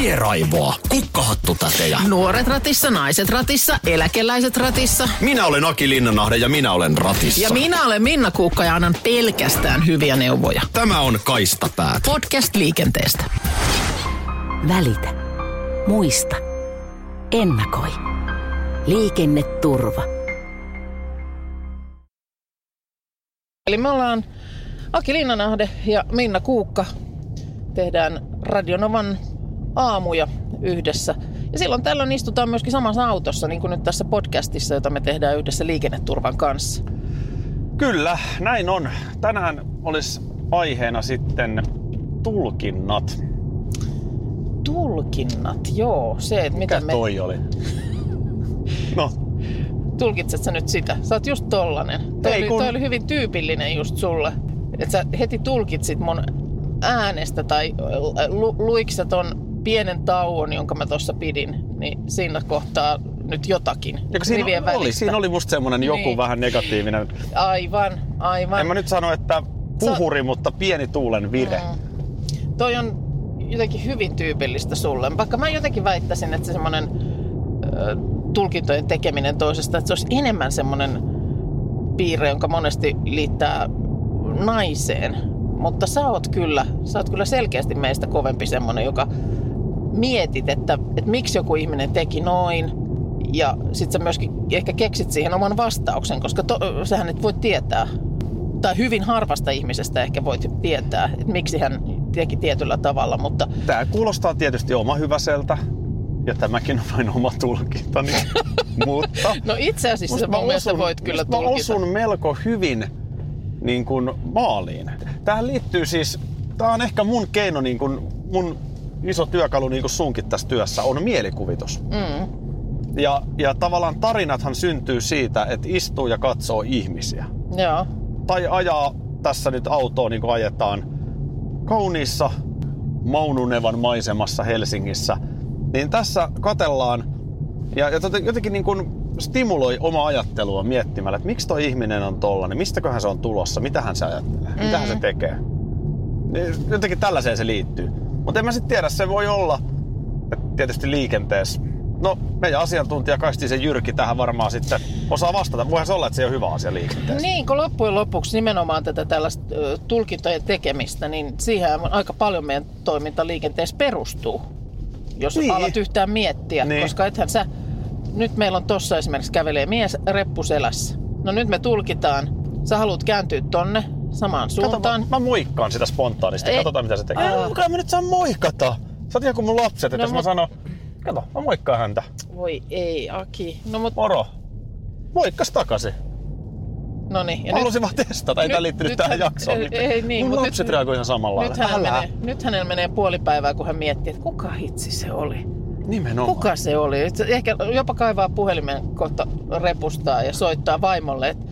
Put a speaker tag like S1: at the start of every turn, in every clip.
S1: Tieraivoa, kukkahattutätejä.
S2: Nuoret ratissa, naiset ratissa, eläkeläiset ratissa.
S1: Minä olen Aki Linnanahde ja minä olen ratissa.
S2: Ja minä olen Minna Kuukka ja annan pelkästään hyviä neuvoja.
S1: Tämä on Kaistapäät.
S2: Podcast liikenteestä.
S3: Välitä. Muista. Ennakoi. Liikenneturva.
S2: Eli me ollaan Aki Linnanahde ja Minna Kuukka. Tehdään Radionovan aamuja yhdessä. Ja silloin tällöin istutaan myöskin samassa autossa, niin kuin nyt tässä podcastissa, jota me tehdään yhdessä liikenneturvan kanssa.
S4: Kyllä, näin on. Tänään olisi aiheena sitten tulkinnat.
S2: Tulkinnat, joo. Se, että
S4: Mikä
S2: miten me...
S4: toi oli? No,
S2: Tulkitset sä nyt sitä? Sä oot just tollanen. Toi,
S4: Ei,
S2: oli,
S4: kun-
S2: toi oli hyvin tyypillinen just sulle. Että sä heti tulkitsit mun äänestä tai lu, luikset ton pienen tauon, jonka mä tuossa pidin, niin siinä kohtaa nyt jotakin.
S4: ja siinä
S2: rivien
S4: oli,
S2: välistä.
S4: siinä oli musta semmonen joku
S2: Niin.
S4: vähän negatiivinen.
S2: Aivan, aivan.
S4: En mä nyt sano, että puhuri, mutta pieni tuulen vire.
S2: Mm. Toi on jotenkin hyvin tyypillistä sulle. Vaikka mä jotenkin väittäisin, että se semmoinen tulkintojen tekeminen toisesta, että se olisi enemmän semmoinen piirre, jonka monesti liittää naiseen. Mutta sä oot kyllä, sä oot kyllä selkeästi meistä kovempi semmoinen, joka mietit, että, että miksi joku ihminen teki noin. Ja sit sä myöskin ehkä keksit siihen oman vastauksen, koska to, sähän et voi tietää. Tai hyvin harvasta ihmisestä ehkä voit tietää, että miksi hän teki tietyllä tavalla, mutta
S4: Tää kuulostaa tietysti oma hyväseltä. Ja tämäkin on vain oma tulkintani. mutta
S2: no itse asiassa mun mielestä voit kyllä
S4: musta mä
S2: tulkita.
S4: osun melko hyvin niin kuin maaliin. Tähän liittyy siis, tää on ehkä mun keino, niin kuin, mun iso työkalu niin kuin sunkin tässä työssä, on mielikuvitus.
S2: Mm,
S4: Ja, ja tavallaan tarinathan syntyy siitä, että istuu ja katsoo ihmisiä.
S2: joo.
S4: Tai ajaa tässä nyt autoa niin kuin ajetaan kauniissa Maununevan maisemassa Helsingissä. Niin tässä katellaan ja, ja tota- jotenkin niin kuin stimuloi oma ajattelua miettimällä, että miksi toi ihminen on tollanen, mistäköhän se on tulossa, mitä hän se ajattelee, mm. mitä hän se tekee. Niin Jotenkin tällaiseen se liittyy. Mutta en mä sitten tiedä, se voi olla tietysti liikenteessä. No, meidän asiantuntija Kaistisen Jyrki tähän varmaan sitten osaa vastata. Voihan se olla, että se on hyvä asia liikenteessä.
S2: Niin, kun loppujen lopuksi nimenomaan tätä tällaista tulkintojen tekemistä, niin siihen aika paljon meidän toiminta liikenteessä perustuu. Jos
S4: Niin.
S2: alat yhtään miettiä,
S4: Niin.
S2: koska ethän sä... Nyt meillä on tossa esimerkiksi kävelee mies reppuselässä. No nyt me tulkitaan. Sä haluat kääntyä tonne samaan
S4: Kato, mä,
S2: suuntaan.
S4: mä moikkaan sitä spontaanisti.
S2: Ei.
S4: Katsotaan, mitä se tekee.
S2: Aa.
S4: Ei, mä nyt saa moikata. Sä oot ihan kuin mun lapset, että
S2: No,
S4: mä
S2: mut-
S4: sanon, kato, mä moikkaan häntä.
S2: Voi ei, Aki. No mut,
S4: Moro. Moikkas takaisin.
S2: no niin.
S4: Mä halusin vaan testata, ei
S2: nyt-
S4: tää liittynyt
S2: nyt
S4: tähän
S2: hän-
S4: jaksoon.
S2: ei- ei niin,
S4: mun lapset
S2: nyt-
S4: reagoi ihan samalla
S2: nyt, hänellä menee, nyt hänellä menee puoli päivää, kun hän miettii, että kuka hitsi se oli.
S4: Nimenomaan.
S2: Kuka se oli? Ehkä jopa kaivaa puhelimen kohta repustaa ja soittaa vaimolle, että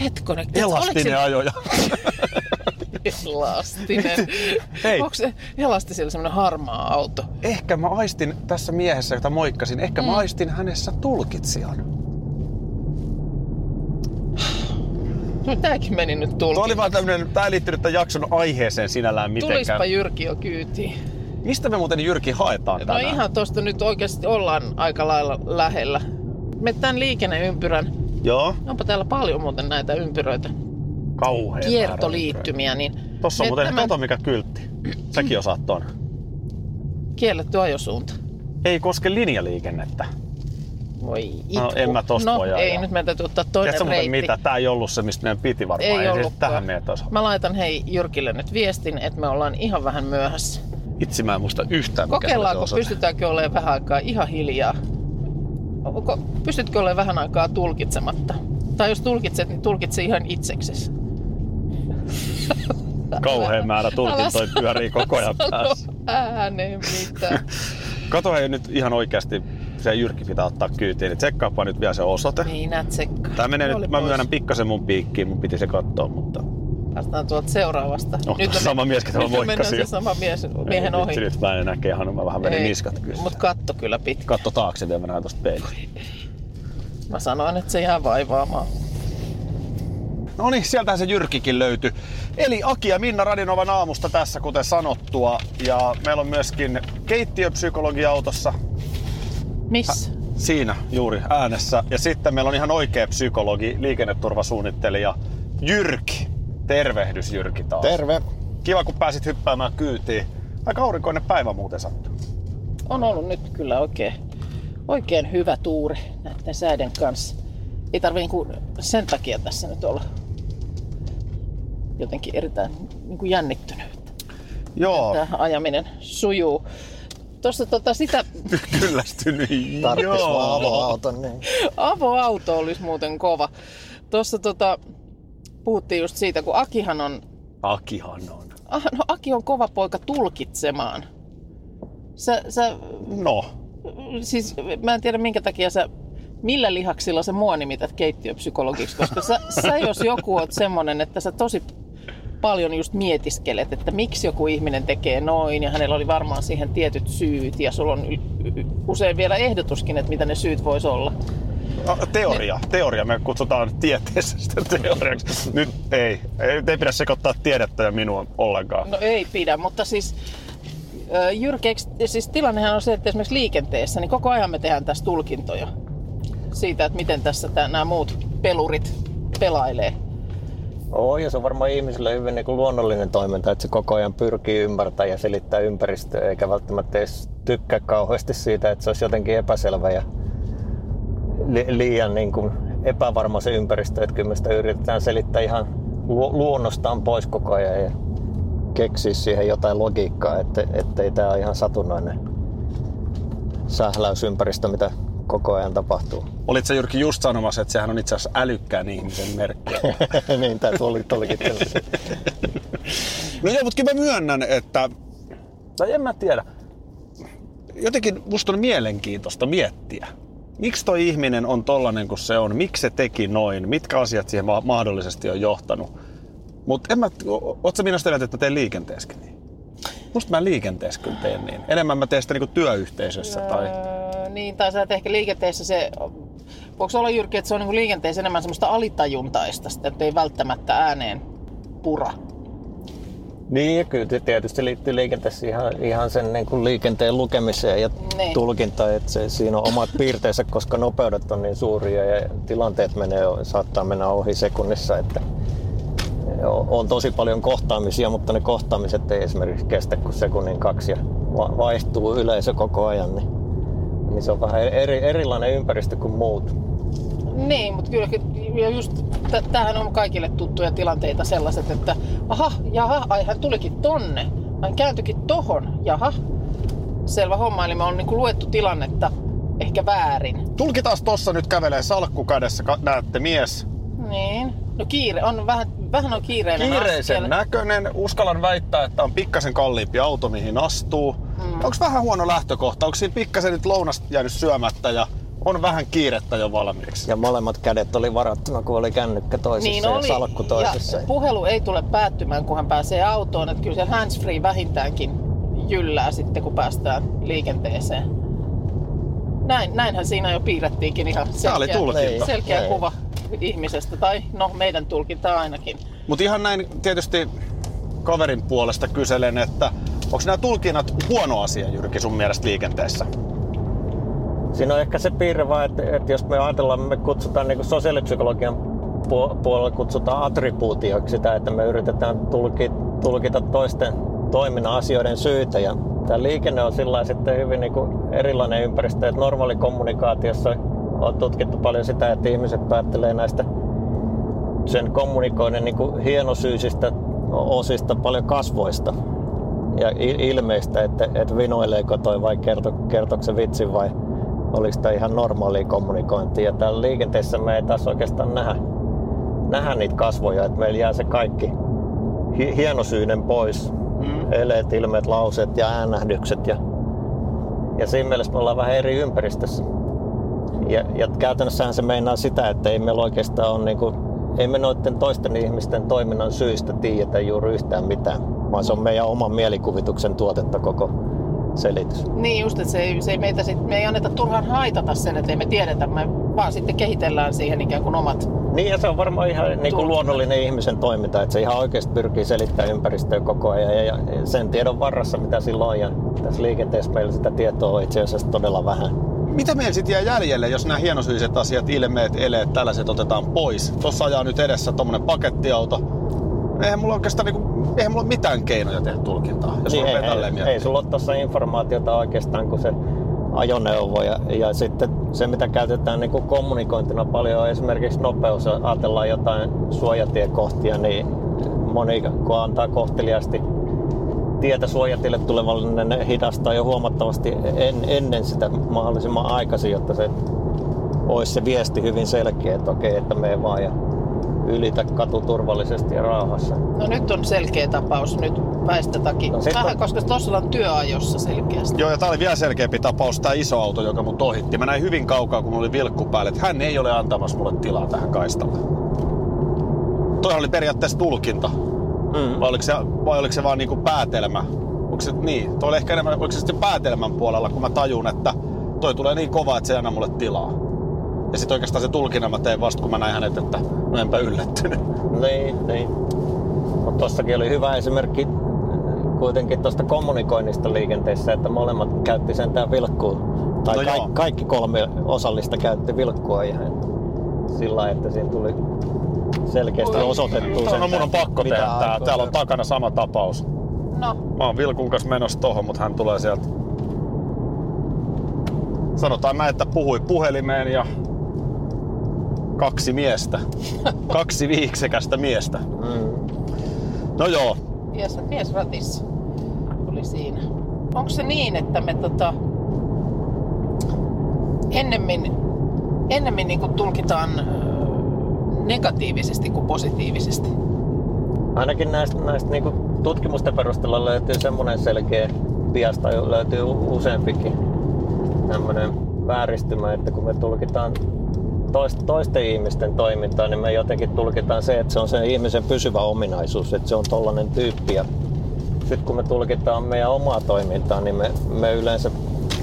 S2: hetkonen, et
S4: Elastinen ajoja.
S2: Elastinen.
S4: Hei.
S2: Onko se elastisella semmoinen harmaa auto?
S4: ehkä mä aistin tässä miehessä, jota moikkasin, ehkä
S2: Mm.
S4: mä aistin hänessä tulkitsijan.
S2: No tääkin meni nyt
S4: Tuo oli
S2: tulkin.
S4: vaan tämmönen, tää ei liittynyt tämän jakson aiheeseen sinällään mitenkään.
S2: Tulispa Jyrki jo kyytiin.
S4: Mistä me muuten Jyrki haetaan
S2: No
S4: tänään?
S2: ihan tosta nyt oikeasti ollaan aika lailla lähellä. Me tämän liikenneympyrän,
S4: Joo,
S2: onpa täällä paljon muuten näitä ympyröitä,
S4: kauhean
S2: kiertoliittymiä, niin.
S4: Tossa on muuten,
S2: tämän
S4: kato mikä kyltti. Säkin osaat ton.
S2: kielletty ajosuunta.
S4: Ei koske linjaliikennettä.
S2: Voi itku.
S4: No, en mä tosta
S2: no,
S4: voi
S2: ei, nyt meidän täytyy ottaa toinen
S4: Tiedätkö
S2: reitti.
S4: mitä? Tää ei ollut se, mistä meidän piti varmaan.
S2: Ei
S4: siis
S2: ollutkaan.
S4: tähän olisi.
S2: Mä laitan hei Jyrkille nyt viestin, että me ollaan ihan vähän myöhässä.
S4: Itse mä en muista yhtään, mikä
S2: Kokeillaanko, pystytäänkö olemaan vähän aikaa ihan hiljaa? Onko, pystytkö olemaan vähän aikaa tulkitsematta? Tai jos tulkitset, niin tulkitse ihan itseksesi.
S4: Kauhea määrä tulkintoja pyörii koko ajan päässä.
S2: ääneen mitään.
S4: Kato hei nyt ihan oikeasti, se Jyrki pitää ottaa kyytiin, niin tsekkaapa nyt vielä se osoite.
S2: Minä tsekkaan.
S4: Tää menee
S2: Puoli
S4: nyt, mä
S2: pois.
S4: myönnän pikkasen mun piikkiin, mun piti se katsoa, mutta...
S2: Päästään tuolta seuraavasta.
S4: No,
S2: me-
S4: sama mies, ketä mä
S2: nyt
S4: moikkasin
S2: mennään
S4: jo.
S2: se sama mies, miehen ohi.
S4: Nyt mä en enää kehannut, mä vähän menin niskat kyllä.
S2: Mut katto kyllä pitkä.
S4: Katso taakse vielä, mä näen tosta peilistä.
S2: Mä sanoin, että se jää vaivaamaan.
S4: No niin, sieltähän se Jyrkikin löytyi. Eli Aki ja Minna Radinovan aamusta tässä, kuten sanottua. Ja meillä on myöskin keittiöpsykologi autossa.
S2: Missä?
S4: Siinä juuri äänessä. Ja sitten meillä on ihan oikea psykologi, liikenneturvasuunnittelija Jyrki. Tervehdys Jyrki taas.
S5: Terve.
S4: Kiva, kun pääsit hyppäämään kyytiin. Aika aurinkoinen päivä muuten sattuu.
S2: On ollut nyt kyllä oikein, oikein hyvä tuuri näiden säiden kanssa. Ei tarvi niinku sen takia tässä nyt olla jotenkin erittäin niinku jännittynyt.
S4: Joo,
S2: Tämä ajaminen sujuu. Tuossa tota sitä
S4: kyllästynyt.
S5: Tarvitsisi vaan avoauton. Niin.
S2: avoauto olisi muuten kova. Tuossa tota, puhuttiin just siitä, kun Akihan on,
S4: Akihan on.
S2: ah, no Aki on kova poika tulkitsemaan. Sä, sä,
S4: No,
S2: siis mä en tiedä minkä takia sä, millä lihaksilla sä mua nimität keittiöpsykologiksi, koska sä, sä jos joku oot semmonen, että sä tosi paljon just mietiskelet, että miksi joku ihminen tekee noin ja hänellä oli varmaan siihen tietyt syyt ja sulla on usein vielä ehdotuskin, että mitä ne syyt vois olla.
S4: No, teoria. Teoria. Me kutsutaan tieteessä sitä teoriaksi. Nyt ei. Ei, ei pidä sekoittaa tiedettä ja minua ollenkaan.
S2: No ei pidä, mutta siis jyrkeeksi, siis tilannehan on se, että esimerkiksi liikenteessä, niin koko ajan me tehdään tässä tulkintoja siitä, että miten tässä tää, nämä muut pelurit pelailee.
S5: Oo, ja se on varmaan ihmisille hyvin niin kuin luonnollinen toiminta, että se koko ajan pyrkii ymmärtämään ja selittää ympäristöä, eikä välttämättä edes tykkää kauheasti siitä, että se olisi jotenkin epäselvä ja li- liian niin kuin epävarma se ympäristö, että kyllä me sitä yritetään selittää ihan lu- luonnostaan pois koko ajan ja keksiä siihen jotain logiikkaa, että, ettei tämä ole ihan satunnainen sähläysympäristö, mitä koko ajan tapahtuu.
S4: Olit sä Jyrki just sanomassa, että sehän on itse asiassa älykkään ihmisen merkki.
S5: niin, tämä tuli, tulikin.
S4: No joo, mutta kyllä mä myönnän, että... Tai en mä tiedä. Jotenkin musta on mielenkiintoista miettiä. Miksi toi ihminen on tollanen kuin se on? Miksi se teki noin? Mitkä asiat siihen ma- mahdollisesti on johtanut? Mutta en mä... o- Oot sä minusta että mä teen liikenteessäkin niin? Musta mä liikenteessä kyllä teen niin. Enemmän mä teen sitä niinku työyhteisössä tai...
S2: Öö, niin, tai sä ehkä liikenteessä se, voiko olla Jyrki, että se on niin liikenteessä enemmän semmoista alitajuntaista, sitä, että ei välttämättä ääneen pura.
S5: Niin, kyllä se tietysti liittyy liikenteessä ihan, ihan sen niin kuin liikenteen lukemiseen ja
S2: Niin.
S5: tulkintaan, että se, siinä on omat piirteensä, koska nopeudet on niin suuria ja tilanteet menee, saattaa mennä ohi sekunnissa, että on tosi paljon kohtaamisia, mutta ne kohtaamiset ei esimerkiksi kestä kuin sekunnin kaksi ja va- vaihtuu yleisö koko ajan, niin, niin se on vähän eri, erilainen ympäristö kuin muut.
S2: Niin, mutta kyllä ja just t- tämähän on kaikille tuttuja tilanteita sellaiset, että aha, jaha, ai hän tulikin tonne, hän kääntyikin tohon, jaha. Selvä homma, eli me on niinku luettu tilannetta ehkä väärin.
S4: Tulkitaan tossa nyt kävelee salkku kädessä, ka- näette mies.
S2: Niin. No kiire, on vähän, vähän on kiireinen
S4: Kiireisen
S2: askel.
S4: näköinen. Uskallan väittää, että on pikkasen kalliimpi auto, mihin astuu. Mm. Onko vähän huono lähtökohta? Onko siinä pikkasen nyt lounasta jäänyt syömättä ja on vähän kiirettä jo valmiiksi?
S5: Ja molemmat kädet oli varattuna, kun oli kännykkä toisessa
S2: Niin
S5: ja
S2: oli,
S5: salkku toisessa.
S2: ja puhelu ei tule päättymään, kun hän pääsee autoon. Että kyllä se handsfree vähintäänkin jyllää sitten, kun päästään liikenteeseen. Näin, näinhän siinä jo piirrettiinkin ihan selkeä, selkeä
S5: Ei.
S2: kuva ihmisestä. Tai no, meidän tulkinta ainakin.
S4: Mutta ihan näin tietysti kaverin puolesta kyselen, että onko nämä tulkinnat huono asia Jyrki sun mielestä liikenteessä?
S5: Siinä on ehkä se piirre vaan, että, että jos me ajatellaan, me kutsutaan niin sosiaalipsykologian puo- puolella kutsutaan attribuutioksi sitä, että me yritetään tulkita, toisten toiminnan asioiden syitä. Ja tämä liikenne on sillä sitten hyvin niin kuin erilainen ympäristö, että normaali kommunikaatiossa on tutkittu paljon sitä, että ihmiset päättelee näistä sen kommunikoinnin niin kuin hienosyisistä osista paljon kasvoista ja ilmeistä, että, että vinoileeko toi vai kerto, kertooko se vitsin vai oliko tämä ihan normaalia kommunikointia. Ja täällä liikenteessä me ei taas oikeastaan nähdä, nähdä niitä kasvoja, että meillä jää se kaikki hi- hienosyinen pois.
S4: Mm.
S5: Eleet, ilmeet, lauseet ja äänähdykset. Ja, ja siinä mielessä me ollaan vähän eri ympäristössä. Ja, ja käytännössähän se meinaa sitä, että ei meillä oikeastaan ole niinku, ei me noiden toisten ihmisten toiminnan syistä tiedetä juuri yhtään mitään, vaan se on meidän oman mielikuvituksen tuotetta koko selitys.
S2: Niin just, että se ei, se ei meitä sit, me ei anneta turhaan haitata sen, että ei me tiedetä. Me vaan sitten kehitellään siihen ikään kuin omat
S5: Niin ja se on varmaan ihan niin kuin luonnollinen ihmisen toiminta, että se ihan oikeasti pyrkii selittämään ympäristöä koko ajan ja, ja sen tiedon varressa mitä silloin on ja tässä liikenteessä meillä sitä tietoa on itse asiassa todella vähän.
S4: Mitä meillä sitten jää jäljelle, jos nämä hienosyiset asiat, ilmeet, eleet, tällaiset otetaan pois? Tuossa ajaa nyt edessä tommonen pakettiauto. Eihän mulla oikeastaan niinku, eihän mulla mitään keinoja tehdä tulkintaa, jos
S5: Niin ei, ei, ei sulla ole tuossa informaatiota oikeastaan kuin se ajoneuvo. Ja, ja sitten se mitä käytetään niin kuin kommunikointina paljon on esimerkiksi nopeus. Jos Ajatellaan jotain suojatiekohtia, niin moni kun antaa kohteliaasti tietä suojatille tulevalle, niin ne hidastaa jo huomattavasti en, ennen sitä mahdollisimman aikaisin, jotta se olisi se viesti hyvin selkeä, että okei, että me vaan. Ja ylitä katu turvallisesti ja rauhassa.
S2: No nyt on selkeä tapaus, nyt väistätaki.
S5: No
S2: No, Vähän,
S5: on-
S2: koska tuossa ollaan työajossa selkeästi.
S4: Joo, ja tää oli vielä selkeämpi tapaus, tämä iso auto, joka mut ohitti. Mä näin hyvin kaukaa, kun mulla oli vilkku päälle, että hän ei ole antamassa mulle tilaa tähän kaistalle. Toihan oli periaatteessa tulkinta.
S5: Mm.
S4: Vai oliko se, vai oliko se vaan niinku päätelmä? Onko se, niin, toi oli ehkä enemmän, oliko se sitten päätelmän puolella, kun mä tajun, että toi tulee niin kova, että se ei anna mulle tilaa. Ja sitten oikeastaan se tulkinnan mä tein vasta, kun mä näin hänet, että mä enpä yllättynyt.
S5: Niin, niin. Mutta tossakin oli hyvä esimerkki kuitenkin tuosta kommunikoinnista liikenteessä, että molemmat käytti sentään vilkkua. Tai
S4: No
S5: no
S4: joo.
S5: ka- kaikki kolme osallista käytti vilkkua ihan sillä lailla, että siinä tuli selkeästi
S2: Oi.
S5: osoitettu
S4: No, no mun on pakko tehdä tää. Täällä on takana sama tapaus.
S2: No,
S4: Mä oon Vilkun kanssa menossa tohon, mutta hän tulee sieltä. Sanotaan näin, että puhui puhelimeen ja kaksi miestä. kaksi viiksekästä miestä.
S5: Mm.
S4: No joo,
S2: mies, mies ratissa oli siinä. Onko se niin, että me tota, ennemmin, ennemmin niin kuin tulkitaan negatiivisesti kuin positiivisesti?
S5: Ainakin näistä, näistä niin tutkimusten perusteella löytyy semmoinen selkeä bias tai löytyy useampikin tämmöinen vääristymä, että kun me tulkitaan toist- toisten ihmisten toimintaa, niin me jotenkin tulkitaan se, että se on se ihmisen pysyvä ominaisuus, että se on tollainen tyyppi. Sitten kun me tulkitaan meidän omaa toimintaa, niin me, me yleensä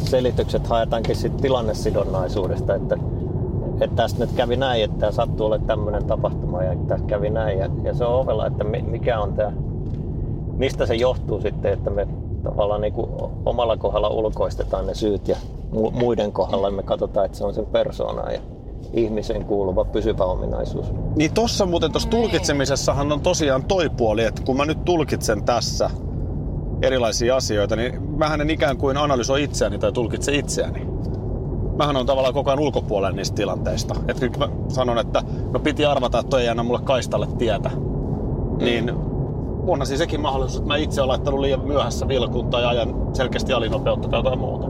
S5: selitykset haetaankin sit tilannesidonnaisuudesta, että, että tästä nyt kävi näin, että tämä sattuu olemaan tämmöinen tapahtuma ja tässä kävi näin. Ja, ja se on ovella, että mi- mikä on tämä, mistä se johtuu sitten, että me tavallaan niin kuin omalla kohdalla ulkoistetaan ne syyt ja mu- muiden kohdalla me katsotaan, että se on sen persoonan ja ihmisen kuuluva pysyvä ominaisuus.
S4: Niin tossa muuten tossa tulkitsemisessahan on tosiaan toi puoli, että kun mä nyt tulkitsen tässä erilaisia asioita, niin mähän en ikään kuin analysoi itseäni tai tulkitse itseäni. Mähän on tavallaan koko ajan ulkopuolella niistä tilanteista. Että nyt mä sanon, että no piti arvata, että toi ei anna mulle kaistalle tietä. Niin onhan siis sekin mahdollisuus, että mä itse olen laittanut liian myöhässä vilkun tai ajan selkeästi alinopeutta tai jotain muuta.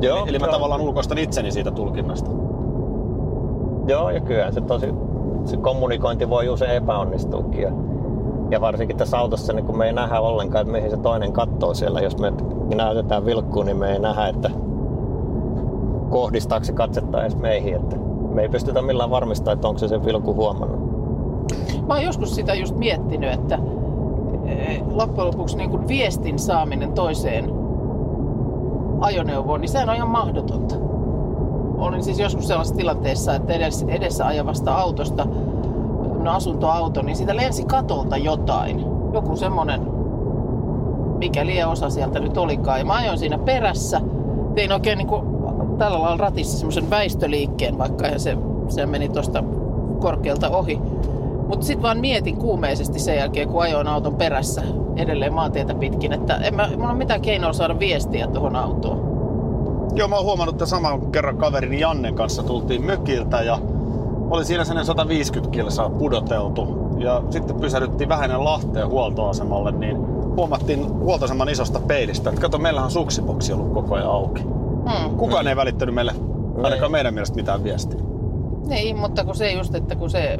S5: Joo,
S4: Eli mä
S5: joo.
S4: tavallaan ulkoistan itseni siitä tulkinnasta.
S5: Joo, ja kyllä se tosi, se kommunikointi voi usein epäonnistuukin. Ja, ja varsinkin tässä autossa, niin kun me ei nähdä ollenkaan, että mihin se toinen katsoo siellä. Jos me näytetään vilkkuun, niin me ei nähdä, että kohdistaako se katsetta edes meihin. Että me ei pystytä millään varmistamaan, että onko se sen vilkku huomannut.
S2: Mä oon joskus sitä just miettinyt, että eh, loppujen lopuksi niin kuin viestin saaminen toiseen ajoneuvoon, niin sehän on ihan mahdotonta. Olin siis joskus sellaisessa tilanteessa, että edessä, edessä ajavasta autosta, no asuntoauto, niin siitä lensi katolta jotain. Joku semmonen, mikä liian osa sieltä nyt olikaan. Ja mä ajoin siinä perässä, tein oikein niin kuin tällä lailla ratissa semmoisen väistöliikkeen, vaikka eihän se, se meni tuosta korkealta ohi. Mutta sitten vaan mietin kuumeisesti sen jälkeen, kun ajoin auton perässä edelleen maantietä pitkin, että en mä, mulla ole mitään keinoa saada viestiä tuohon autoon.
S4: Joo, mä oon huomannut, että saman kerran kaverini Jannen kanssa tultiin mökiltä ja oli siinä sellainen 150 kilsaa pudoteltu. Ja sitten pysähdyttiin vähän Lahteen huoltoasemalle, niin huomattiin huoltoaseman isosta peilistä, että kato, meillähän on suksiboksi ollut koko ajan auki.
S2: Hmm.
S4: Kukaan ei välittänyt meille, ainakaan
S5: Ei.
S4: meidän mielestä mitään viestiä.
S2: Niin, mutta kun se just, että kun se...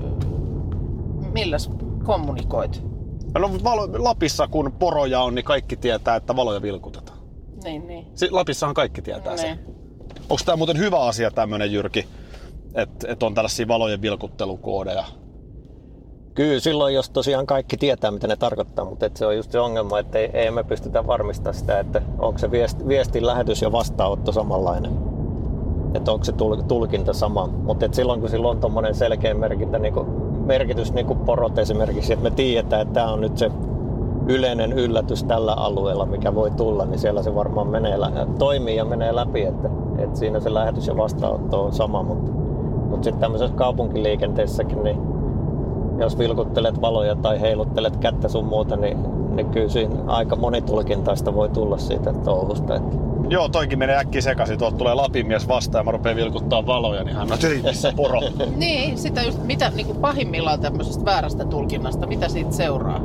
S2: Milläs kommunikoit?
S4: No valo, Lapissa kun poroja on, niin kaikki tietää, että valoja vilkutetaan.
S2: Niin, niin.
S4: Si- Lapissahan kaikki tietää sen.
S2: niin.
S4: Onko tämä muuten hyvä asia tämmönen Jyrki, että et on tällaisia valojen vilkuttelukoodeja?
S5: Kyllä silloin, jos tosiaan kaikki tietää, mitä ne tarkoittaa, mutta et se on just se ongelma, että ei, ei me pystytä varmistamaan sitä, että onko se viest, viestin lähetys ja vastaanotto samanlainen. että onko se tul- tulkinta sama. Mutta silloin kun sillä on tuommoinen selkeä merkintä, niin merkitys niin kuin porot esimerkiksi, että me tiedetään, että tämä on nyt se yleinen yllätys tällä alueella, mikä voi tulla, niin siellä se varmaan menee, toimii ja menee läpi, että, että siinä se lähetys ja vastaanotto on sama, mutta, mutta sitten tämmöisessä kaupunkiliikenteessäkin, niin jos vilkuttelet valoja tai heiluttelet kättä sun muuta, niin, niin kyllä siinä aika monitulkintaista voi tulla siitä touhusta. Että...
S4: Joo, toikin menee äkkiä sekaisin. Tuolta tulee Lapinmies vastaan ja mä rupean vilkuttaa valoja, niin hän on missä poro.
S2: niin, sitä just, mitä niin kuin pahimmillaan tämmöisestä väärästä tulkinnasta, mitä siitä seuraa?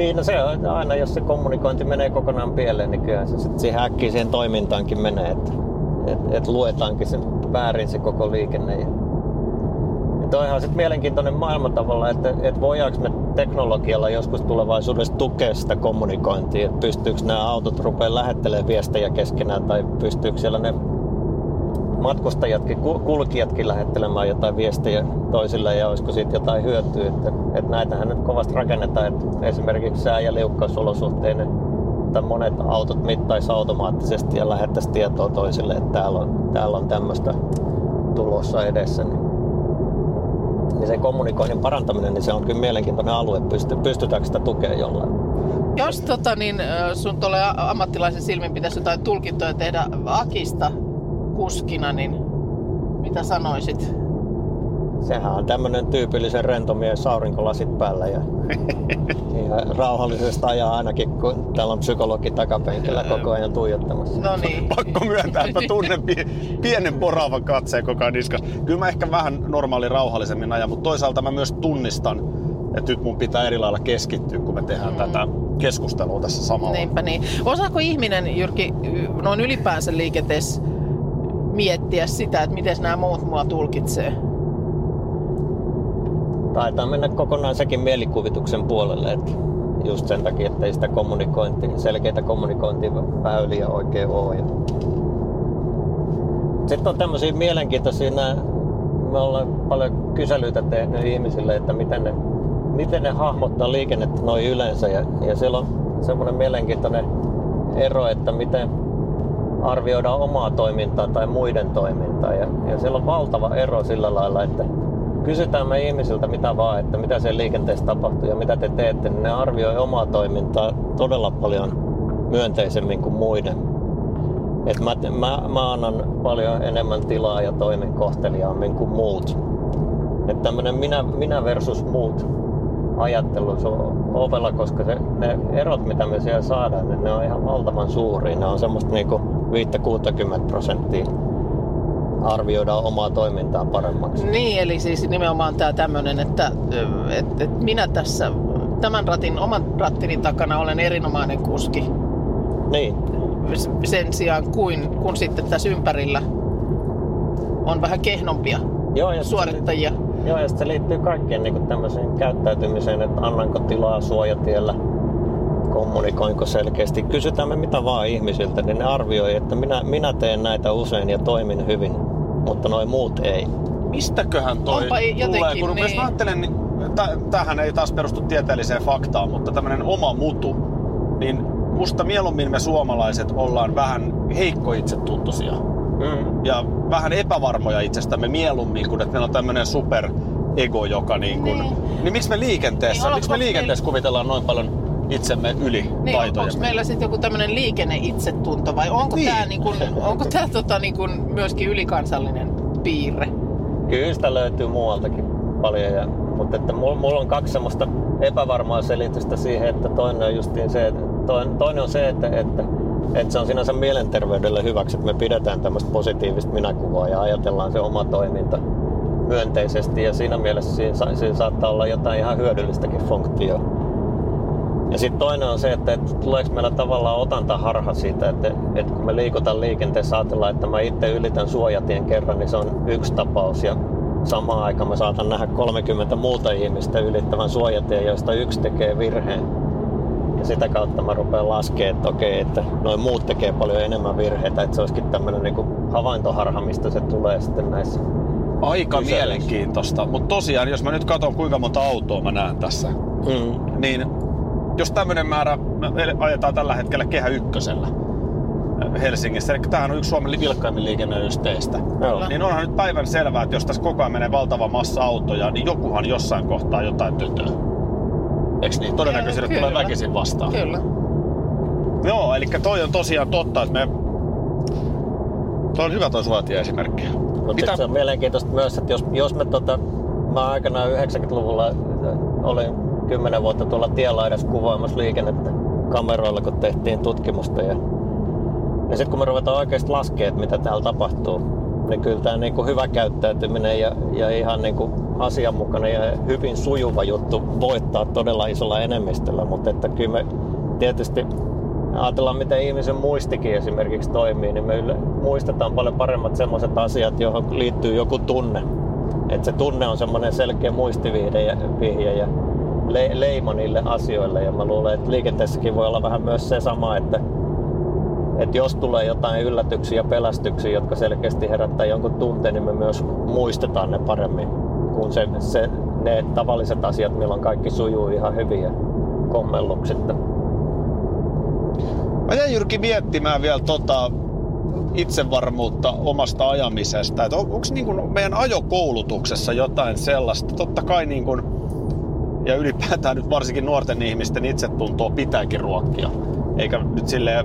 S5: Niin, no se on aina, jos se kommunikointi menee kokonaan pieleen, niin kyllä se sitten siihen äkkiä siihen toimintaankin menee, että et, et luetaankin sen väärin se koko liikenne. Ja, ja toi on sitten mielenkiintoinen maailma tavalla, että et voidaanko me teknologialla joskus tulevaisuudessa tukea sitä kommunikointia, että pystyykö nämä autot rupeaa lähettelemään viestejä keskenään tai pystyykö siellä ne matkustajatkin, kulkijatkin lähettelemään jotain viestejä toisille ja olisiko siitä jotain hyötyä. Että, että näitähän nyt kovasti rakennetaan, että esimerkiksi sää- ja liukkausolosuhteinen että monet autot mittaisi automaattisesti ja lähettäisi tietoa toisille, että täällä on, täällä on tämmöistä tulossa edessä. Niin, niin se kommunikoinnin parantaminen, niin se on kyllä mielenkiintoinen alue. Pystyy, pystytäänkö sitä tukemaan jollain?
S2: Jos tota, niin, sun tuolle ammattilaisen silmin pitäisi jotain tulkintoja tehdä Akista kuskina, niin mitä sanoisit?
S5: Sehän on tämmönen tyypillisen rentomies aurinkolasit päällä ja, ja rauhallisesti ajaa ainakin, kun täällä on psykologi takapenkillä koko ajan tuijottamassa.
S2: No niin.
S4: Pakko myöntää, että tunnen pienen poraavan katseen koko ajan niskas. Kyllä mä ehkä vähän normaali rauhallisemmin ajan, mutta toisaalta mä myös tunnistan, että nyt mun pitää eri lailla keskittyä, kun me tehdään mm. tätä keskustelua tässä samalla.
S2: Niinpä niin. Osaako ihminen, Jyrki, noin ylipäänsä liikenteessä miettiä sitä, että miten nämä muut mua tulkitsee?
S5: Taitaa mennä kokonaan sekin mielikuvituksen puolelle, että just sen takia, että ei sitä kommunikointia, selkeitä kommunikointiväyliä oikein ole. Sitten on tämmöisiä mielenkiintoisia, nämä, me ollaan paljon kyselyitä tehnyt ihmisille, että miten ne, miten ne hahmottaa liikennettä noin yleensä. Ja, ja siellä on semmoinen mielenkiintoinen ero, että miten arvioidaan omaa toimintaa tai muiden toimintaa. Ja, ja siellä on valtava ero sillä lailla, että kysytään me ihmisiltä mitä vaan, että mitä siellä liikenteessä tapahtuu ja mitä te teette, niin ne arvioi omaa toimintaa todella paljon myönteisemmin kuin muiden. Et mä, mä, mä annan paljon enemmän tilaa ja toimin kohteliaammin kuin muut. Että tämmönen minä, minä versus muut ajattelu se on ovella, koska se, ne erot, mitä me siellä saadaan, niin ne on ihan valtavan suuria. Ne on semmoista niinku 5-60 prosenttia arvioidaan omaa toimintaa paremmaksi.
S2: Niin, eli siis nimenomaan tämä tämmöinen, että, että, että minä tässä tämän ratin, oman rattini takana olen erinomainen kuski.
S5: Niin.
S2: Sen sijaan kuin kun sitten tässä ympärillä on vähän kehnompia Joo, ja suorittajia.
S5: Se, joo, ja se liittyy kaikkeen niin tämmöiseen käyttäytymiseen, että annanko tilaa suojatiellä kommunikoinko selkeästi. Kysytään me mitä vaan ihmisiltä, niin ne arvioi, että minä, minä teen näitä usein ja toimin hyvin, mutta noin muut ei.
S4: Mistäköhän toi tulee? Kun niin. mä ajattelen, niin tämähän ei taas perustu tieteelliseen faktaan, mutta tämmöinen oma mutu, niin musta mieluummin me suomalaiset ollaan vähän heikko itsetuntoisia. Mm. Ja vähän epävarmoja itsestämme mieluummin, kun että meillä on tämmöinen super ego, joka niin kuin... Niin. niin miksi me liikenteessä, niin miksi me liikenteessä kuvitellaan noin paljon itsemme yli
S2: niin, Onko meillä sitten joku tämmöinen liikenne itsetunto vai onko niin. tämä niin onko tää tota niin kuin myöskin ylikansallinen piirre?
S5: Kyllä sitä löytyy muualtakin paljon, ja, mutta että mulla, mulla on kaksi semmoista epävarmaa selitystä siihen, että toinen on justiin se, että toinen, toinen on se, että, että, että se on sinänsä mielenterveydelle hyväksi, että me pidetään tämmöistä positiivista minäkuvaa ja ajatellaan se oma toiminta myönteisesti ja siinä mielessä siinä, siinä saattaa olla jotain ihan hyödyllistäkin funktioa ja sitten toinen on se, että, että tuleeko meillä tavallaan otanta harha siitä, että, että kun me liikutaan liikenteessä, ajatellaan, että mä itse ylitän suojatien kerran, niin se on yksi tapaus. Ja samaan aikaan mä saatan nähdä 30 muuta ihmistä ylittävän suojatien, joista yksi tekee virheen. Ja sitä kautta mä rupean laskemaan, että okei, että noin muut tekee paljon enemmän virheitä, että se olisikin tämmöinen niin havaintoharha, mistä se tulee sitten näissä
S4: Aika kyselyssä. mielenkiintoista, mutta tosiaan jos mä nyt katson kuinka monta autoa mä näen tässä, mm. niin jos tämmöinen määrä, me ajetaan tällä hetkellä kehä ykkösellä, Helsingissä. Eli tämähän on yksi Suomen vilkkaimmin liikenneysteistä.
S5: Joo.
S4: Niin onhan nyt päivän selvää, että jos tässä koko ajan menee valtava massa autoja, niin jokuhan jossain kohtaa jotain tötöä. Eiks niin? Todennäköisesti tulee väkisin vastaan.
S2: Kyllä.
S4: Joo, eli toi on tosiaan totta, että me... Toi on hyvä toi suojatie-esimerkki.
S5: Mutta se on mielenkiintoista myös, että jos, jos me tota, mä aikanaan 90-luvulla äh, olin 10 vuotta tuolla tienlaidassa kuvaamassa liikennettä kameroilla, kun tehtiin tutkimusta. Ja, ja sitten kun me ruvetaan oikeasti laskemaan, että mitä täällä tapahtuu, niin kyllä tämä niinku hyvä käyttäytyminen ja, ja ihan niinku asianmukainen ja hyvin sujuva juttu voittaa todella isolla enemmistöllä, mutta että kyllä me tietysti ajatellaan, miten ihmisen muistikin esimerkiksi toimii, niin me muistetaan paljon paremmat sellaiset asiat, johon liittyy joku tunne. Että se tunne on semmoinen selkeä muistivihje ja, ja le, leima niille asioille. Ja mä luulen, että liikenteessäkin voi olla vähän myös se sama, että, että jos tulee jotain yllätyksiä ja pelästyksiä, jotka selkeästi herättää jonkun tunteen, niin me myös muistetaan ne paremmin kuin se, se, ne tavalliset asiat, milloin kaikki sujuu ihan hyvin ja kommelluksitta.
S4: Mä jäin Jyrki miettimään vielä tota itsevarmuutta omasta ajamisesta. On, onko niin meidän ajokoulutuksessa jotain sellaista? Totta kai niin kuin, ja ylipäätään nyt varsinkin nuorten ihmisten itsetuntoa pitääkin ruokkia. Eikä nyt sille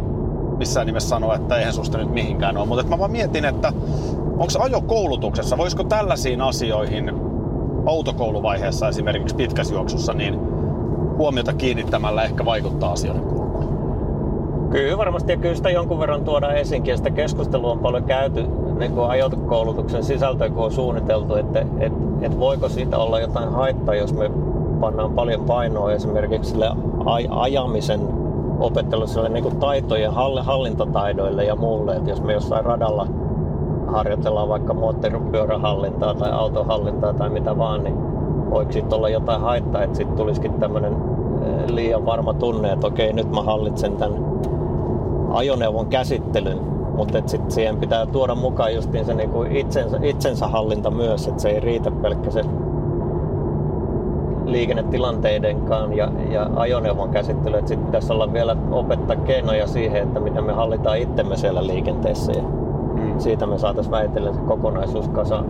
S4: missään nimessä sanoa, että eihän susta nyt mihinkään ole. Mutta mä vaan mietin, että onko ajokoulutuksessa, voisiko tällaisiin asioihin autokouluvaiheessa esimerkiksi pitkässä juoksussa, niin huomiota kiinnittämällä ehkä vaikuttaa asioiden kulkuun?
S5: Kyllä varmasti ja kyllä sitä jonkun verran tuodaan esiinkin ja sitä keskustelua on paljon käyty niin kuin ajokoulutuksen sisältöä, kun on suunniteltu, että, että, että voiko siitä olla jotain haittaa, jos me pannaan paljon painoa esimerkiksi sille aj- ajamisen opettelulle, sille niin taitojen hall- hallintataidoille ja muulle, että jos me jossain radalla harjoitellaan vaikka moottoripyörähallintaa tai autohallintaa tai mitä vaan, niin voiko siitä olla jotain haittaa, että sitten tulisikin tämmöinen eh, liian varma tunne, että okei, nyt mä hallitsen tämän ajoneuvon käsittelyn, mutta et sit siihen pitää tuoda mukaan justiin se niinku itsensä, itsensä hallinta myös, että se ei riitä pelkkä se liikennetilanteiden ja, ja ajoneuvon käsittely, että sitten pitäisi olla vielä opettaa keinoja siihen, että miten me hallitaan itsemme siellä liikenteessä ja
S4: Mm.
S5: siitä me saataisiin väitellä se kokonaisuus kasaan.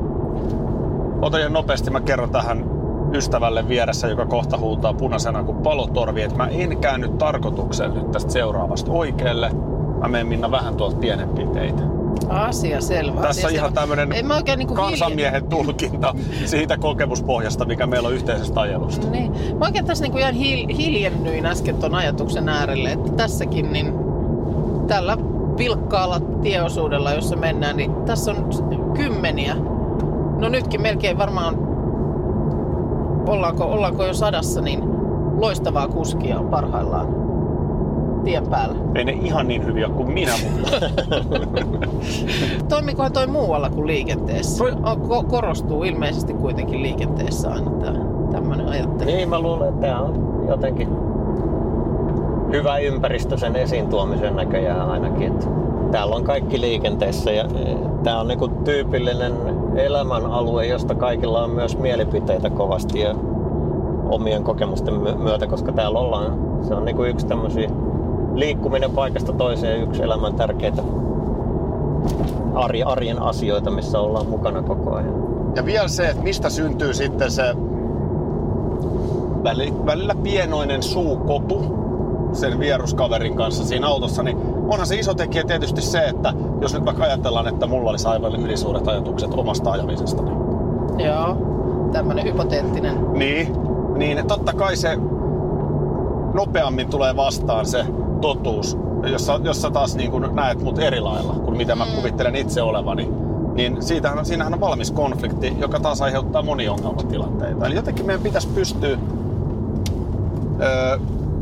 S4: Ota ihan nopeasti, mä kerron tähän ystävälle vieressä, joka kohta huutaa punaisena kuin palotorvi, että mä en käänny tarkoituksen nyt tästä seuraavasta oikealle. Mä menen Minna vähän tuolta pienempiä teitä.
S2: Asia selvä.
S4: Tässä
S2: asia
S4: ihan
S2: Ei mä oikein niinku
S4: kansanmiehen tulkinta siitä kokemuspohjasta, mikä meillä on yhteisestä ajelusta.
S2: Niin. Mä oikein tässä niinku ihan hil- hiljennyin äsken ton ajatuksen äärelle, että tässäkin niin tällä vilkkaalla tieosuudella, jossa mennään, niin tässä on kymmeniä. No nytkin melkein varmaan, ollaanko, ollaanko jo sadassa, niin loistavaa kuskia on parhaillaan tien päällä.
S4: Ei ne ihan niin hyviä kuin minä, mutta
S2: Toimikohan toi muualla kuin liikenteessä?
S4: Toi-
S2: On, ko- korostuu ilmeisesti kuitenkin liikenteessä aina tämä tämmöinen ajattelu.
S5: Niin mä luulen, että tämä on jotenkin hyvä ympäristö sen esiin tuomisen näköjään ainakin. Että täällä on kaikki liikenteessä ja tämä on niinku tyypillinen elämänalue, josta kaikilla on myös mielipiteitä kovasti ja omien kokemusten my- myötä, koska täällä ollaan, se on niinku yksi tämmöisiä liikkuminen paikasta toiseen yksi elämän tärkeitä arjen, asioita, missä ollaan mukana koko ajan.
S4: Ja vielä se, että mistä syntyy sitten se väli- välillä pienoinen suukopu sen vieruskaverin kanssa siinä autossa, niin onhan se iso tekijä tietysti se, että jos nyt vaikka ajatellaan, että mulla olisi aivan ylisuuret ajatukset omasta ajamisesta.
S2: Joo, tämmöinen hypoteettinen.
S4: Niin, niin totta kai se nopeammin tulee vastaan se totuus, jos sä, jos sä taas niin kun näet mut eri lailla kuin mitä mä kuvittelen itse olevani. Niin siitähän, siinähän on valmis konflikti, joka taas aiheuttaa monia ongelmatilanteita. Eli jotenkin meidän pitäisi pystyä öö,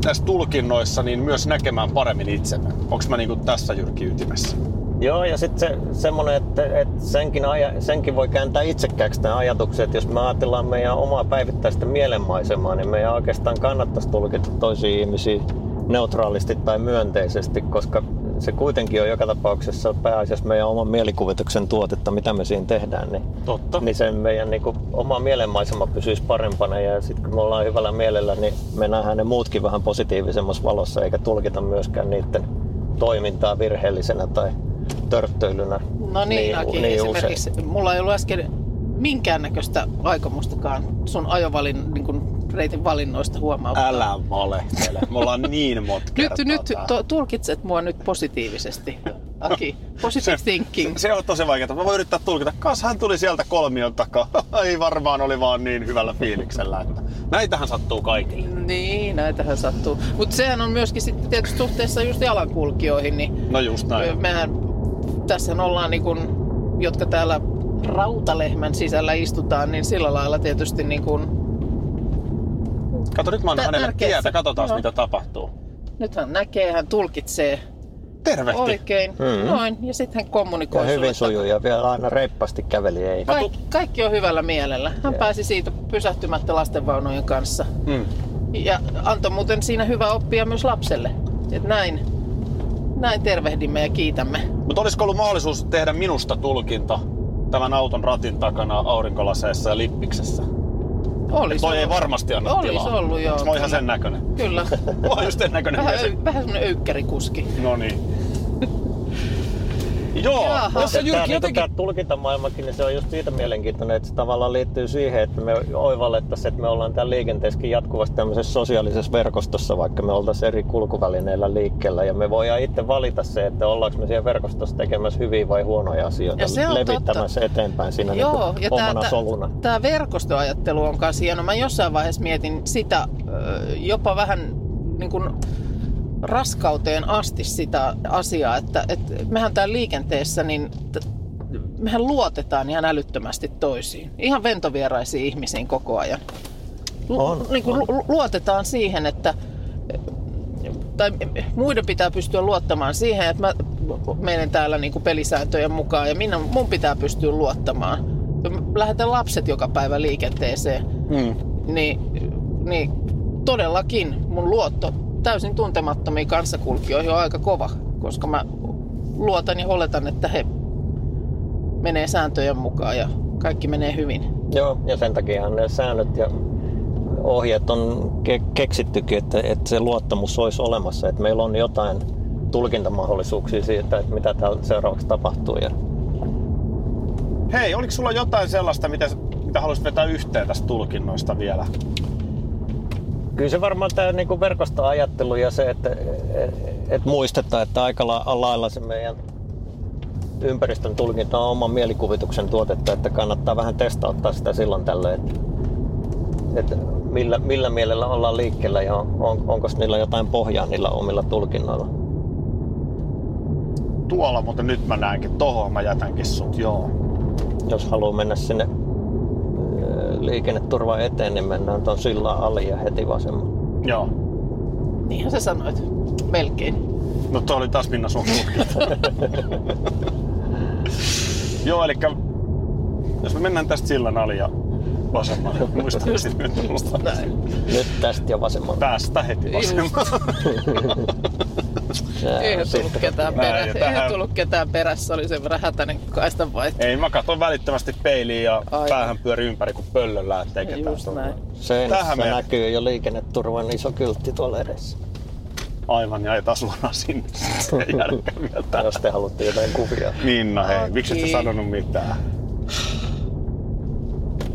S4: näissä tulkinnoissa niin myös näkemään paremmin itsemme. Onko mä niin tässä Jyrki ytimessä?
S5: Joo, ja sitten se, semmoinen, että, että senkin, aja, senkin voi kääntää itsekkääksi tämän ajatuksen, että jos me ajatellaan meidän omaa päivittäistä mielenmaisemaa, niin meidän oikeastaan kannattaisi tulkita toisia ihmisiä neutraalisti tai myönteisesti, koska se kuitenkin on joka tapauksessa pääasiassa meidän oman mielikuvituksen tuotetta, mitä me siinä tehdään. Niin,
S4: Totta.
S5: niin sen meidän niin kuin, oma mielenmaisema pysyisi parempana ja sitten kun me ollaan hyvällä mielellä, niin me nähdään ne muutkin vähän positiivisemmassa valossa eikä tulkita myöskään niiden toimintaa virheellisenä tai törttöilynä
S2: No niin,
S5: niin,
S2: Aki,
S5: niin
S2: esimerkiksi mulla ei ollut äsken minkäännäköistä aikomustakaan sun ajovalin niin kuin reitin valinnoista huomaa.
S4: Älä valehtele. Me ollaan niin monta
S2: Nyt, nyt to, tulkitset mua nyt positiivisesti. Aki, positive thinking.
S4: Se on tosi vaikeaa. Mä voin yrittää tulkita. Kas hän tuli sieltä kolmion takaa. Ei varmaan oli vaan niin hyvällä fiiliksellä. Että näitähän sattuu kaikille.
S2: Niin, näitähän sattuu. Mutta sehän on myöskin sitten tietysti suhteessa just jalankulkijoihin, niin
S4: No just näin.
S2: mehän tässä ollaan niin kuin, jotka täällä rautalehmän sisällä istutaan, niin sillä lailla tietysti niin kuin,
S4: Kato, nyt mä annan hänelle
S2: tärkeässä-
S4: tietä. Katsotaan,
S2: Joo.
S4: mitä tapahtuu.
S2: nyt hän näkee, hän tulkitsee
S4: Tervehti.
S2: oikein,
S5: Mm.
S2: noin, ja sitten hän
S5: Ja
S2: kommunikoi
S5: hyvin
S2: sulle
S5: sujuu ja vielä aina reippaasti käveli. Ei.
S2: Kaik, kaikki on hyvällä mielellä. Hän
S5: Joo.
S2: pääsi siitä pysähtymättä lastenvaunujen kanssa.
S4: Mm.
S2: Ja antoi muuten siinä hyvä oppia myös lapselle. Et näin, näin tervehdimme ja kiitämme.
S4: Mutta olisiko ollut mahdollisuus tehdä minusta tulkinta tämän auton ratin takana aurinkolaseessa ja lippiksessä?
S2: Olisi
S4: Toi ei varmasti anna
S2: Olisi
S4: tilaa.
S2: ollut, joo.
S4: Mä oon ihan sen näköinen?
S2: Kyllä.
S4: Mä oon just sen näköinen
S2: vähän, öy, vähän semmonen öykkärikuski.
S4: No niin. Joo,
S2: Jaha.
S4: jos se
S5: Tämä,
S4: Jyrki
S5: niin
S4: jotenkin...
S5: tämä tulkintamaailmakin, niin se on just siitä mielenkiintoinen, että se tavallaan liittyy siihen, että me oivallettaisiin, että me ollaan täällä liikenteessäkin jatkuvasti tämmöisessä sosiaalisessa verkostossa, vaikka me oltaisiin eri kulkuvälineillä liikkeellä. Ja me voidaan itse valita se, että ollaanko me siellä verkostossa tekemässä hyviä vai huonoja asioita,
S2: Ja se on
S5: levittämässä eteenpäin siinä
S2: Joo,
S5: niin
S2: ja
S5: omana
S2: tää,
S5: soluna.
S2: Tämä verkostoajattelu on kanssa hieno. Mä jossain vaiheessa mietin sitä jopa vähän niin kuin raskauteen asti sitä asiaa, että, että mehän täällä liikenteessä, niin mehän luotetaan ihan älyttömästi toisiin. Ihan ventovieraisiin ihmisiin koko ajan. Lu-
S5: On,
S2: niin kuin
S5: on.
S2: lu- luotetaan siihen, että tai muiden pitää pystyä luottamaan siihen, että mä menen täällä niin kuin pelisääntöjen mukaan ja minä, mun pitää pystyä luottamaan. Lähetän lapset joka päivä liikenteeseen,
S4: Mm.
S2: niin, niin todellakin mun luotto täysin tuntemattomiin kanssakulkijoihin on aika kova, koska mä luotan ja oletan, että he menee sääntöjen mukaan ja kaikki menee hyvin.
S5: Joo, ja sen takia ne säännöt ja ohjeet on ke- keksittykin, että, että se luottamus olisi olemassa, että meillä on jotain tulkintamahdollisuuksia siitä, että mitä täällä seuraavaksi tapahtuu. Ja
S4: Hei, oliko sulla jotain sellaista, mitä, mitä haluaisit vetää yhteen tästä tulkinnoista vielä?
S5: Kyllä se varmaan tämä niinku verkostoajattelu ja se, että et muistetaan, että aika la- lailla se meidän ympäristön tulkinta on oman mielikuvituksen tuotetta, että kannattaa vähän testauttaa sitä silloin tällöin, että, että millä, millä mielellä ollaan liikkeellä ja on, onko niillä jotain pohjaa niillä omilla tulkinnoilla.
S4: Tuolla, mutta nyt mä näenkin. Tohon mä jätänkin sut, joo.
S5: Jos haluaa mennä sinne ö, liikenneturvan eteen, niin mennään tuon sillan ali ja heti vasemmalle.
S4: Joo.
S2: Niinhän sä sanoit. Melkein.
S4: No toi oli taas Minna sun joo, eli jos me mennään tästä sillan ali ja vasemmalle, muistaakseni tullaan
S2: Näin.
S5: Nyt tästä ja vasemmalle.
S4: tästä heti vasemmalle.
S2: Ei tullut ketään,
S4: Näin,
S2: perä,
S4: ja
S2: ei tullut ketään perässä, oli sen verran hätäinen kaistan vaihto.
S4: Ei, mä katson välittömästi peiliin ja
S2: Aivan.
S4: päähän pyöri ympäri kuin pöllöllä, ettei ketään.
S5: Seinässä
S4: Tähän meidän-
S5: näkyy jo liikenneturvan iso kyltti tuolla edessä.
S4: Aivan, ja ei taas suoraan sinne.
S5: Jos te haluatte jotain kuvia.
S4: Minna, hei, miksi et sä
S2: Aki.
S4: sanonut mitään?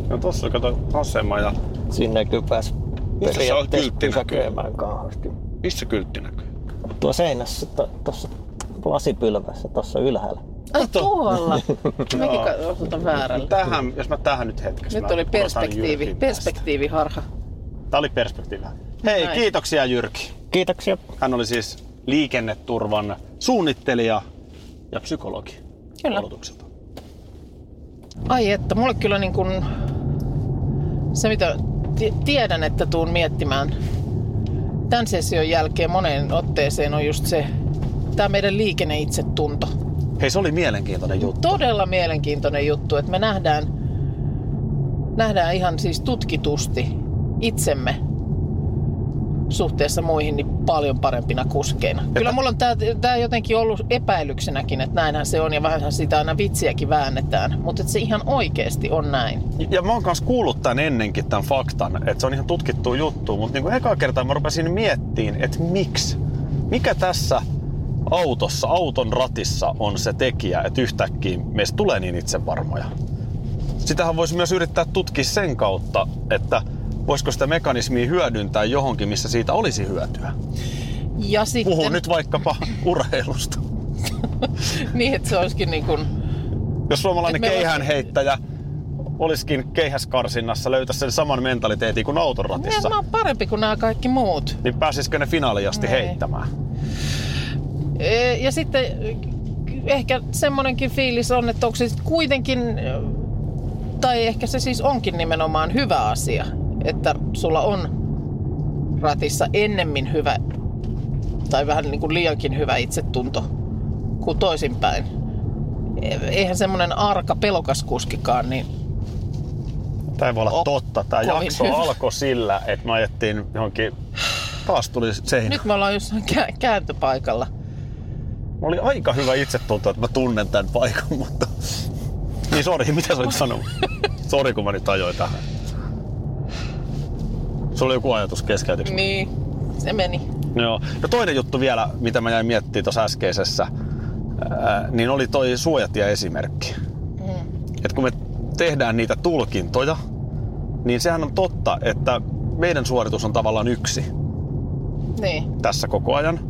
S4: No tossa kato asema ja...
S5: Sinne kyllä pääs periaatteessa
S4: kyltti
S5: pysäköimään kauheasti.
S4: Missä kyltti näkyy?
S5: Tuo seinässä, to, tuossa lasipylvässä, tuossa ylhäällä.
S2: Ai tuolla. Mekin
S4: Joo.
S2: ka- osutan väärällä.
S4: Tähän, jos mä tähän nyt hetkeksi.
S2: Nyt oli perspektiivi, perspektiiviharha.
S4: Tää oli perspektiivi. Hei,
S2: Näin.
S4: kiitoksia Jyrki.
S5: Kiitoksia.
S4: Hän oli siis liikenneturvan suunnittelija ja psykologi
S2: Kyllä.
S4: koulutukselta.
S2: Ai että, mulle kyllä niin kuin se mitä ti- tiedän, että tuun miettimään tämän session jälkeen moneen otteeseen on just se, tämä meidän liikenneitsetunto.
S4: Hei, se oli mielenkiintoinen juttu.
S2: Todella mielenkiintoinen juttu, että me nähdään, nähdään ihan siis tutkitusti itsemme suhteessa muihin niin paljon parempina kuskeina. Kyllä mulla on tämä jotenkin ollut epäilyksenäkin, että näinhän se on ja vähän sitä aina vitsiäkin väännetään, mutta että se ihan oikeasti on näin.
S4: Ja mä oon kanssa kuullut tämän ennenkin, tämän faktan, että se on ihan tutkittu juttu, mutta niin kuin ekaa kertaa mä rupesin miettiin, että miksi? Mikä tässä autossa, auton ratissa on se tekijä, että yhtäkkiä meistä tulee niin itsevarmoja. Sitähän voisi myös yrittää tutkia sen kautta, että voisiko sitä mekanismia hyödyntää johonkin, missä siitä olisi hyötyä.
S2: Ja sitten,
S4: Puhun nyt vaikkapa urheilusta.
S2: niin, että se olisikin niin kuin,
S4: Jos suomalainen keihäänheittäjä olisikin keihäskarsinnassa, löytäisi sen saman mentaliteetin kuin auton ratissa,
S2: niin, mä oon parempi kuin nämä kaikki muut.
S4: niin pääsisikö ne finaaliin asti
S2: Ei.
S4: heittämään?
S2: E, Ja sitten ehkä semmoinenkin fiilis on, että onko se kuitenkin, tai ehkä se siis onkin nimenomaan hyvä asia, että sulla on ratissa ennemmin hyvä, tai vähän niin kuin liiankin hyvä itsetunto kuin toisinpäin. Eihän semmoinen arka pelokas kuskikaan, niin
S4: Tämä voi olla
S2: Oh,
S4: totta. Tämä
S2: kovin
S4: jakso
S2: hyvä.
S4: alkoi sillä, että me ajettiin johonkin... Taas tuli seinä.
S2: nyt me ollaan jossain kä- kääntöpaikalla.
S4: Mulla oli aika hyvä itsetunto, että mä tunnen tämän paikan, mutta... Niin sori, mitä sä olit sanonut? Sori, kun mä nyt ajoin tähän. Sulla oli joku ajatus keskeytyks?
S2: Niin, se meni.
S4: Joo. Ja toinen juttu vielä, mitä mä jäin miettimään tuossa äskeisessä, ää, niin oli toi suojatie-esimerkki.
S2: Mm.
S4: että kun me tehdään niitä tulkintoja, niin sehän on totta, että meidän suoritus on tavallaan yksi
S2: Niin,
S4: tässä koko ajan.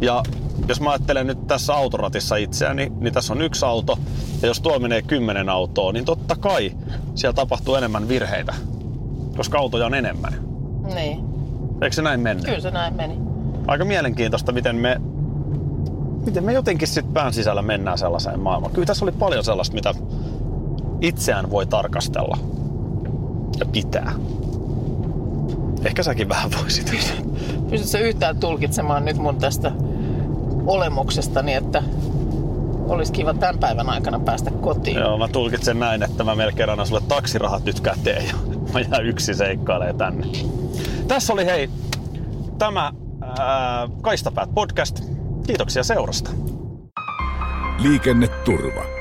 S4: Ja jos mä ajattelen nyt tässä autoratissa itseäni, niin tässä on yksi auto. Ja jos tuo menee kymmenen autoa, niin totta kai siellä tapahtuu enemmän virheitä, koska autoja on enemmän.
S2: Niin.
S4: Eikö se näin mennyt?
S2: Kyllä se näin meni.
S4: Aika mielenkiintoista, miten me, miten me jotenkin sitten pään sisällä mennään sellaiseen maailmaan. Kyllä tässä oli paljon sellaista, mitä itseään voi tarkastella ja pitää. Ehkä säkin vähän voisit.
S2: Pystytkö sä yhtään tulkitsemaan nyt mun tästä olemuksestani, että olisi kiva tämän päivän aikana päästä kotiin?
S4: Joo, mä tulkitsen näin, että mä melkein annan sulle taksirahat nyt käteen ja mä jään yksi seikkailee tänne. Tässä oli hei tämä ää, Kaistapäät podcast. Kiitoksia seurasta.
S6: Liikenneturva.